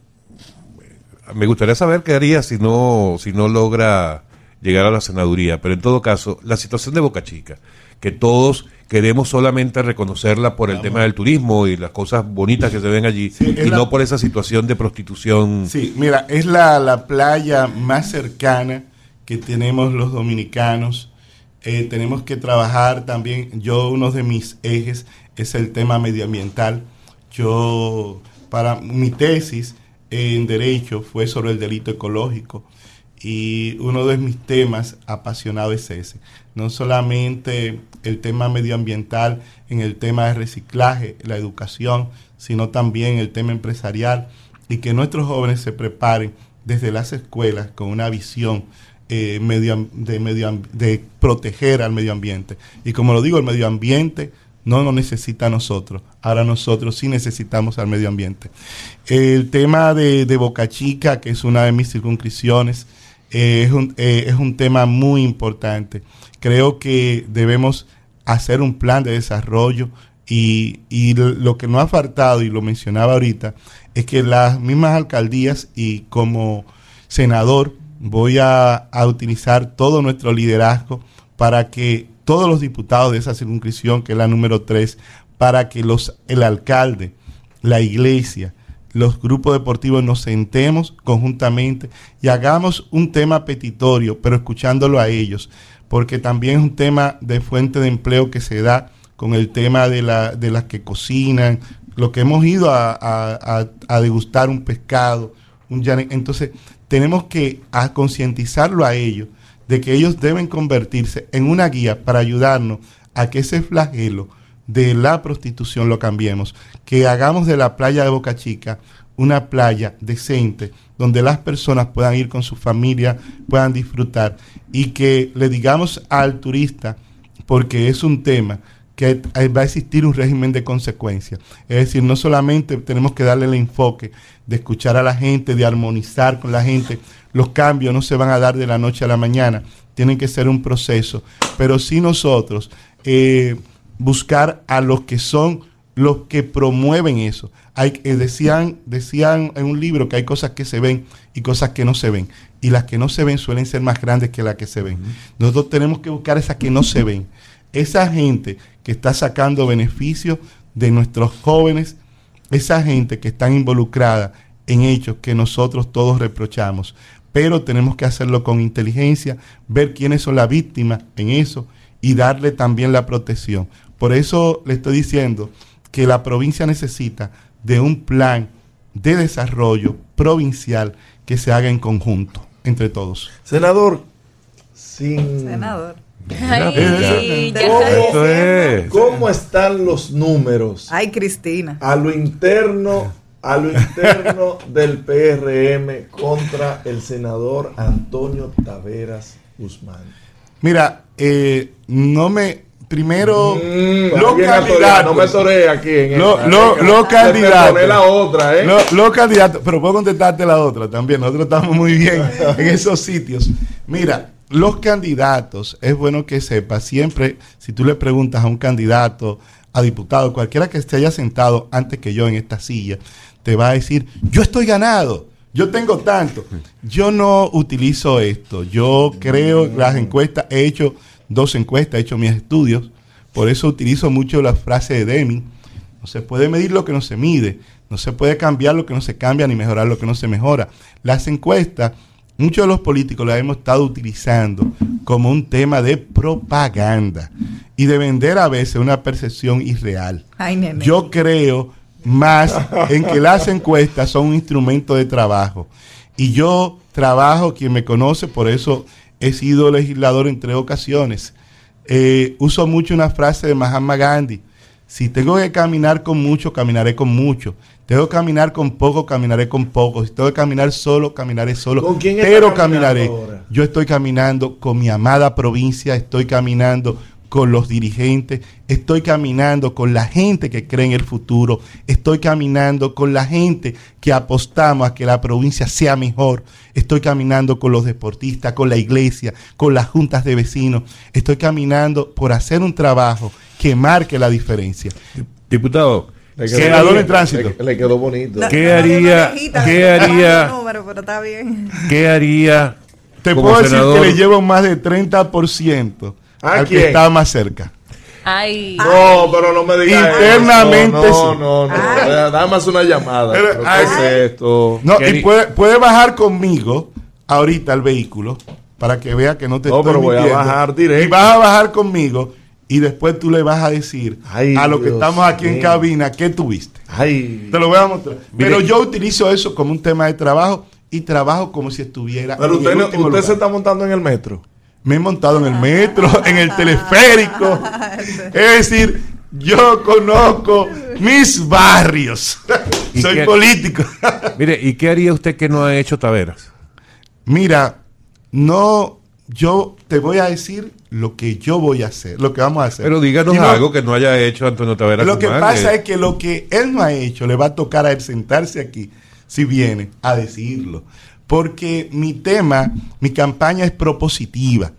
Speaker 5: me gustaría saber qué haría si no, si no logra llegar a la senaduría. Pero en todo caso, la situación de Boca Chica, que todos queremos solamente reconocerla por el tema del turismo y las cosas bonitas que se ven allí, y
Speaker 6: la-
Speaker 5: no por esa situación de prostitución.
Speaker 6: Sí, mira, es la, la playa más cercana que tenemos los dominicanos. Eh, tenemos que trabajar también, yo uno de mis ejes es el tema medioambiental. Yo, para mi tesis en derecho fue sobre el delito ecológico y uno de mis temas apasionados es ese. No solamente el tema medioambiental en el tema de reciclaje, la educación, sino también el tema empresarial y que nuestros jóvenes se preparen desde las escuelas con una visión eh, medio, de, medio, de proteger al medio ambiente. Y como lo digo, el medio ambiente no nos necesita a nosotros, ahora nosotros sí necesitamos al medio ambiente. El tema de, de Boca Chica, que es una de mis circunscripciones, eh, es, un, eh, es un tema muy importante. Creo que debemos hacer un plan de desarrollo y, y lo- que no ha faltado, y lo mencionaba ahorita, es que las mismas alcaldías y como senador voy a, a utilizar todo nuestro liderazgo para que todos los diputados de esa circunscripción, que es la número 3, para que los, el alcalde, la iglesia, los grupos deportivos nos sentemos conjuntamente y hagamos un tema petitorio, pero escuchándolo a ellos, porque también es un tema de fuente de empleo que se da con el tema de, la, de las que cocinan, lo que hemos ido a, a- a- degustar un pescado, un llane- entonces tenemos que concientizarlo a ellos de que ellos deben convertirse en una guía para ayudarnos a que ese flagelo de la prostitución lo cambiemos, que hagamos de la playa de Boca Chica una playa decente donde las personas puedan ir con su familia, puedan disfrutar y que le digamos al turista, porque es un tema que va a existir un régimen de consecuencias. Es decir, no solamente tenemos que darle el enfoque de escuchar a la gente, de armonizar con la gente, los cambios no se van a dar de la noche a la mañana, tienen que ser un proceso, pero sí nosotros eh, buscar a los que son los que promueven eso. Hay, eh, decían, decían en un libro que hay cosas que se ven y cosas que no se ven. Y las que no se ven suelen ser más grandes que las que se ven. Nosotros tenemos que buscar esas que no se ven. Esa gente que está sacando beneficio de nuestros jóvenes, esa gente que está involucrada en hechos que nosotros todos reprochamos. Pero tenemos que hacerlo con inteligencia, ver quiénes son las víctimas en eso y darle también la protección. Por eso le estoy diciendo que la provincia necesita de un plan de desarrollo provincial que se haga en conjunto entre todos.
Speaker 8: Senador, sin...
Speaker 7: Senador.
Speaker 8: Ay,
Speaker 7: ya
Speaker 8: ¿Cómo,
Speaker 7: Eso es.
Speaker 8: cómo están los números
Speaker 7: Ay, Cristina.
Speaker 8: a lo interno, a lo interno del PRM contra el senador Antonio Taveras Guzmán?
Speaker 6: Mira, eh, no me. Primero,
Speaker 8: Mm,
Speaker 6: los candidatos.
Speaker 8: no me toré aquí en
Speaker 6: Lo- lo- los candidatos.
Speaker 8: la otra, ¿eh?
Speaker 6: Lo- los candidatos, pero puedo contestarte la otra también. Nosotros estamos muy bien en esos sitios. Mira, los candidatos, es bueno que sepa, siempre, si tú le preguntas a un candidato, a diputado, cualquiera que esté haya sentado antes que yo en esta silla, te va a decir, yo estoy ganado, yo tengo tanto. Yo no utilizo esto. Yo creo las encuestas, he hecho dos encuestas, he hecho mis estudios, por eso utilizo mucho la frase de Deming. No se puede medir lo que no se mide, no se puede cambiar lo que no se cambia ni mejorar lo que no se mejora. Las encuestas, muchos de los políticos las hemos estado utilizando como un tema de propaganda y de vender a veces una percepción irreal.
Speaker 7: Ay, nene.
Speaker 6: Yo creo más en que las encuestas son un instrumento de trabajo. Y yo trabajo, quien me conoce, por eso he sido legislador en tres ocasiones. Eh, uso mucho una frase de Mahatma Gandhi. Si tengo que caminar con mucho, caminaré con mucho. Tengo que caminar con poco, caminaré con poco. Si tengo que caminar solo, caminaré solo.
Speaker 8: ¿Con quién está
Speaker 6: pero caminaré.
Speaker 8: ahora?
Speaker 6: Yo estoy caminando con mi amada provincia, estoy caminando con los dirigentes, estoy caminando con la gente que cree en el futuro, estoy caminando con la gente que apostamos a que la provincia sea mejor, estoy caminando con los deportistas, con la iglesia, con las juntas de vecinos, estoy caminando por hacer un trabajo que marque la diferencia.
Speaker 5: Diputado,
Speaker 8: Le
Speaker 6: quedó Senador en tránsito.
Speaker 8: Le, le quedó bonito.
Speaker 5: ¿Qué haría, qué haría,
Speaker 7: número, pero está bien.
Speaker 5: qué haría
Speaker 6: Te puedo decir que le llevo más de 30%
Speaker 8: ¿A
Speaker 6: al
Speaker 8: quién?
Speaker 6: que está más cerca.
Speaker 9: Ay.
Speaker 8: No, pero no me digas
Speaker 6: Internamente
Speaker 8: eso.
Speaker 6: sí.
Speaker 8: No, no, no. Eh, Dame más una llamada.
Speaker 6: Pero,
Speaker 8: ¿Pero ¿Qué
Speaker 6: ay,
Speaker 8: es esto?
Speaker 6: No,
Speaker 8: ¿Qué
Speaker 6: y puede, puede bajar conmigo ahorita al vehículo para que vea que no te
Speaker 8: No,
Speaker 6: estoy
Speaker 8: pero voy a bajar directo.
Speaker 6: Y vas a bajar conmigo y después tú le vas a decir
Speaker 8: Ay,
Speaker 6: a los que
Speaker 8: Dios
Speaker 6: estamos aquí en cabina qué tuviste.
Speaker 8: Ay.
Speaker 6: Te lo voy a mostrar.
Speaker 8: Mire.
Speaker 6: Pero yo utilizo eso como un tema de trabajo y trabajo como si estuviera
Speaker 8: Pero
Speaker 6: en
Speaker 8: usted,
Speaker 6: el
Speaker 8: no- usted
Speaker 6: lugar.
Speaker 8: se está montando en el metro.
Speaker 6: Me he montado en el metro, en el teleférico. Es decir, yo conozco mis barrios.
Speaker 5: ¿Y
Speaker 6: Soy
Speaker 5: qué-
Speaker 6: político.
Speaker 5: Mire, ¿y qué haría usted que no ha hecho Taveras?
Speaker 6: Mira, no, yo te voy a decir lo que yo voy a hacer, lo que vamos a hacer.
Speaker 5: Pero díganos
Speaker 6: no-
Speaker 5: algo que no haya hecho Antonio Taveras.
Speaker 6: Lo que pasa es que lo que él no ha hecho le va a tocar a él sentarse aquí, si viene, a decirlo. Porque mi tema, mi campaña es propositiva,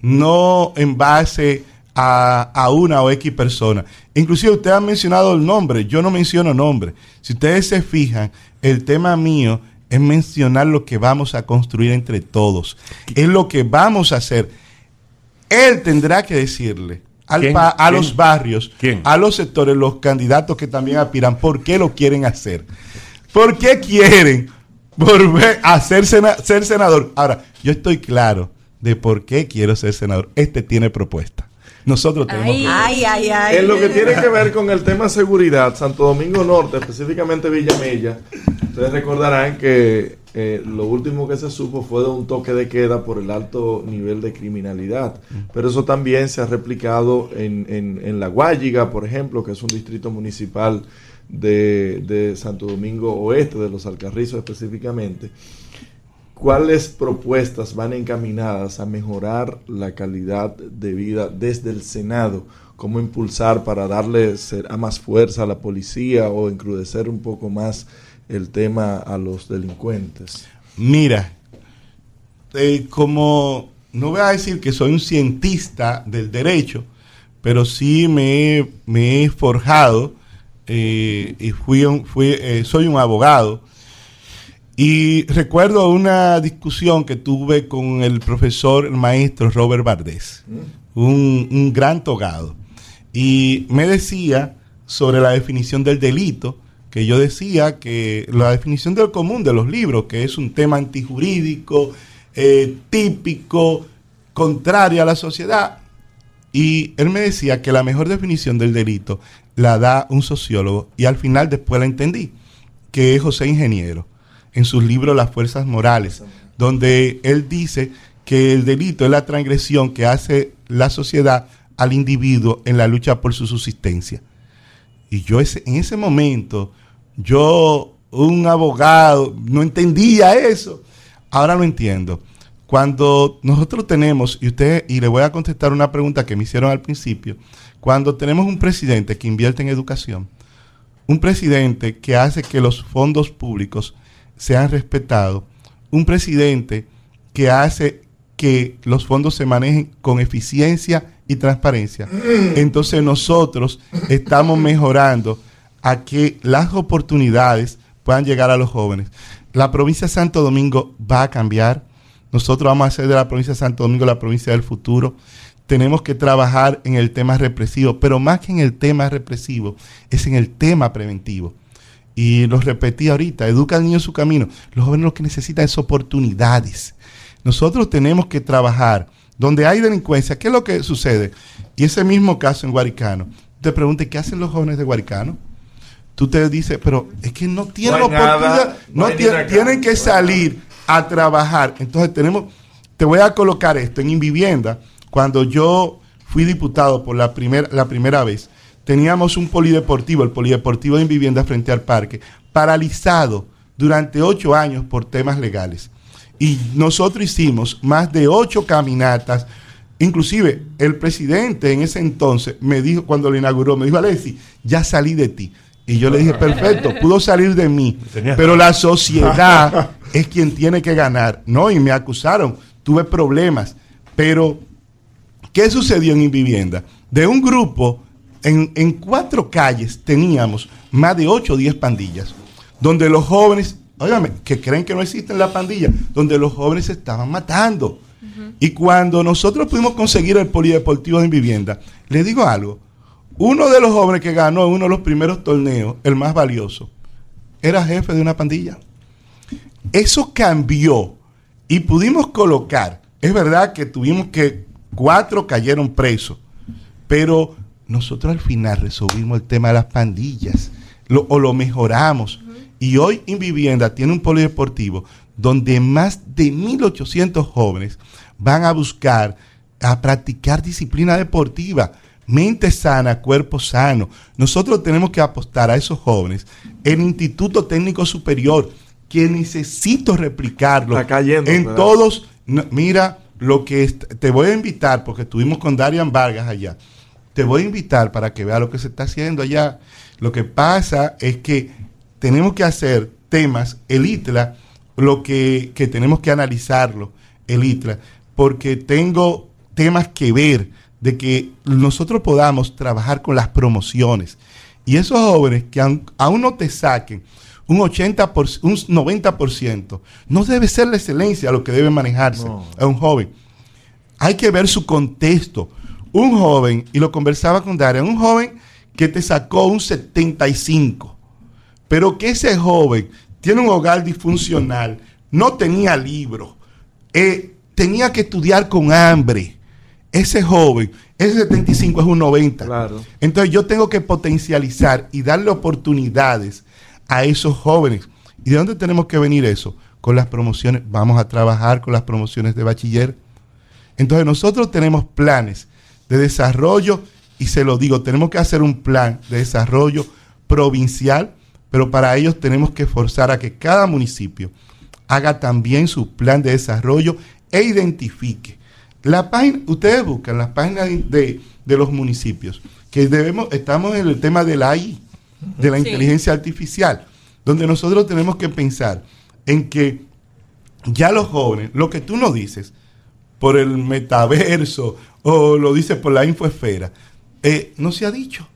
Speaker 6: no en base a, a una o X persona. Inclusive usted ha mencionado el nombre, yo no menciono nombre. Si ustedes se fijan, el tema mío es mencionar lo que vamos a construir entre todos. Es lo que vamos a hacer. Él tendrá que decirle al
Speaker 5: ¿Quién?
Speaker 6: pa- a los barrios,
Speaker 5: ¿Quién?
Speaker 6: a los sectores, los candidatos que también aspiran, por qué lo quieren hacer. ¿Por qué quieren volver a ser, sena- ser senador? Ahora, yo estoy claro de por qué quiero ser senador. Este tiene propuesta. Nosotros tenemos propuesta.
Speaker 7: Ay, ay, ay.
Speaker 8: En lo que tiene que ver con el tema seguridad, Santo Domingo Norte, específicamente Villamella, ustedes recordarán que eh, lo último que se supo fue de un toque de queda por el alto nivel de criminalidad. Pero eso también se ha replicado en, en, en La Guayiga, por ejemplo, que es un distrito municipal de, de Santo Domingo Oeste, de los Alcarrizos específicamente. ¿Cuáles propuestas van encaminadas a mejorar la calidad de vida desde el Senado? ¿Cómo impulsar para darle más fuerza a la policía o encrudecer un poco más el tema a los delincuentes?
Speaker 6: Mira, eh, como no voy a decir que soy un cientista del derecho, pero sí me me he forjado eh, y fui, un- fui, eh, soy un abogado. Y recuerdo una discusión que tuve con el profesor, el maestro Robert Bardés, un, un gran togado. Y me decía sobre la definición del delito, que yo decía que la definición del común de los libros, que es un tema antijurídico, eh, típico, contrario a la sociedad, Y él me decía que la mejor definición del delito la da un sociólogo y al final después la entendí, que es José Ingeniero, en su libro Las Fuerzas Morales, donde él dice que el delito es la transgresión que hace la sociedad al individuo en la lucha por su subsistencia. Y yo ese, en ese momento, yo, un abogado, no entendía eso. Ahora lo entiendo. Cuando nosotros tenemos, y usted, y le voy a contestar una pregunta que me hicieron al principio, cuando tenemos un presidente que invierte en educación, un presidente que hace que los fondos públicos sean respetados, un presidente que hace que los fondos se manejen con eficiencia y transparencia, entonces nosotros estamos mejorando a que las oportunidades puedan llegar a los jóvenes. La provincia de Santo Domingo va a cambiar. Nosotros vamos a hacer de la provincia de Santo Domingo la provincia del futuro. Tenemos que trabajar en el tema represivo, pero más que en el tema represivo, es en el tema preventivo. Y lo repetí ahorita, educa al niño en su camino. Los jóvenes lo que necesitan es oportunidades. Nosotros tenemos que trabajar donde hay delincuencia. ¿Qué es lo que sucede? Y ese mismo caso en Guaricano. Te pregunte, ¿qué hacen los jóvenes de Guaricano? Tú te dices, pero es que no tienen
Speaker 8: No nada,
Speaker 6: oportunidad,
Speaker 8: no
Speaker 6: no tienen, que salir a trabajar. Entonces tenemos, te voy a colocar esto en Invivienda. Cuando yo fui diputado por la, primer, la primera vez, teníamos un polideportivo, el polideportivo de Invivienda frente al parque, paralizado durante ocho años por temas legales. Y nosotros hicimos más de ocho caminatas. Inclusive el presidente en ese entonces me dijo, cuando lo inauguró, me dijo, Alexi, ya salí de ti. Y yo le dije, perfecto, pudo salir de mí, pero la sociedad es quien tiene que ganar. No, y me acusaron, tuve problemas. Pero, ¿qué sucedió en Invivienda? De un grupo, en, en cuatro calles teníamos más de ocho o diez pandillas, donde los jóvenes, óigame, que creen que no existen las pandillas, donde los jóvenes se estaban matando. Y cuando nosotros pudimos conseguir el polideportivo de vivienda, le digo algo, uno de los jóvenes que ganó en uno de los primeros torneos, el más valioso, era jefe de una pandilla. Eso cambió y pudimos colocar, es verdad que tuvimos que cuatro cayeron presos, pero nosotros al final resolvimos el tema de las pandillas lo- o lo mejoramos. Y hoy en Vivienda tiene un polideportivo donde más de 1.800 jóvenes van a buscar a practicar disciplina deportiva. Mente sana, cuerpo sano. Nosotros tenemos que apostar a esos jóvenes. El Instituto Técnico Superior, que necesito replicarlo
Speaker 8: Está cayendo,
Speaker 6: en
Speaker 8: ¿verdad?
Speaker 6: todos. no, mira, lo que te voy a invitar, porque estuvimos con Darian Vargas allá. Te voy a invitar para que vea lo que se está haciendo allá. Lo que pasa es que tenemos que hacer temas, el ITLA, lo que, que tenemos que analizarlo, el ITLA, porque tengo temas que ver de que nosotros podamos trabajar con las promociones. Y esos jóvenes que aun- aún no te saquen un 80%, por, un 90%, no debe ser la excelencia lo que debe manejarse a un joven. Hay que ver su contexto. Un joven, y lo conversaba con Daria, un joven que te sacó un 75, pero que ese joven tiene un hogar disfuncional, no tenía libro, eh, tenía que estudiar con hambre. Ese joven, ese 75 es un 90. Entonces yo tengo que potencializar y darle oportunidades a esos jóvenes. ¿Y de dónde tenemos que venir eso? Con las promociones. Vamos a trabajar con las promociones de bachiller. Entonces nosotros tenemos planes de desarrollo y se lo digo, tenemos que hacer un plan de desarrollo provincial, pero para ello tenemos que forzar a que cada municipio haga también su plan de desarrollo e identifique. La página, ustedes buscan las páginas de, de- los municipios, que debemos, estamos en el tema de la AI, de la
Speaker 13: Sí.
Speaker 6: inteligencia artificial, donde nosotros tenemos que pensar en que ya los jóvenes, lo que tú no dices, por el metaverso o lo dices por la infoesfera, eh, no se ha dicho.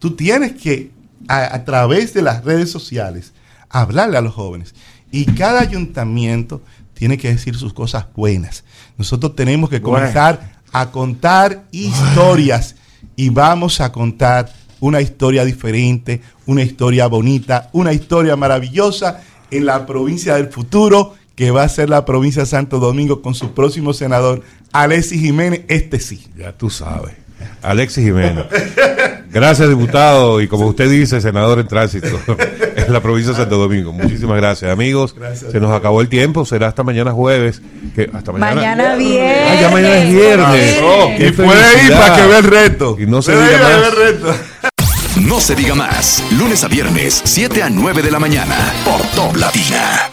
Speaker 6: Tú tienes que, a, a través de las redes sociales, hablarle a los jóvenes. Y cada ayuntamiento tiene que decir sus cosas buenas. Nosotros tenemos que
Speaker 8: Bueno.
Speaker 6: comenzar a contar historias y vamos a contar una historia diferente, una historia bonita, una historia maravillosa en la provincia del futuro que va a ser la provincia de Santo Domingo con su próximo senador, Alexis Jiménez, este sí.
Speaker 5: Ya tú sabes. Alexis Jiménez. Gracias, diputado, y como usted dice, senador en tránsito en la provincia de Santo Domingo. Muchísimas gracias, amigos. Se nos acabó el tiempo, será hasta mañana jueves. Que hasta mañana.
Speaker 7: Mañana viernes.
Speaker 5: Ah, ya mañana es viernes.
Speaker 6: Oh, y puede ir para que vea el reto.
Speaker 5: Y no se
Speaker 6: Puede
Speaker 5: diga
Speaker 6: ir a ver
Speaker 5: más.
Speaker 6: reto.
Speaker 4: No se diga más. Lunes a viernes, 7 a 9 de la mañana. Por Top Latina.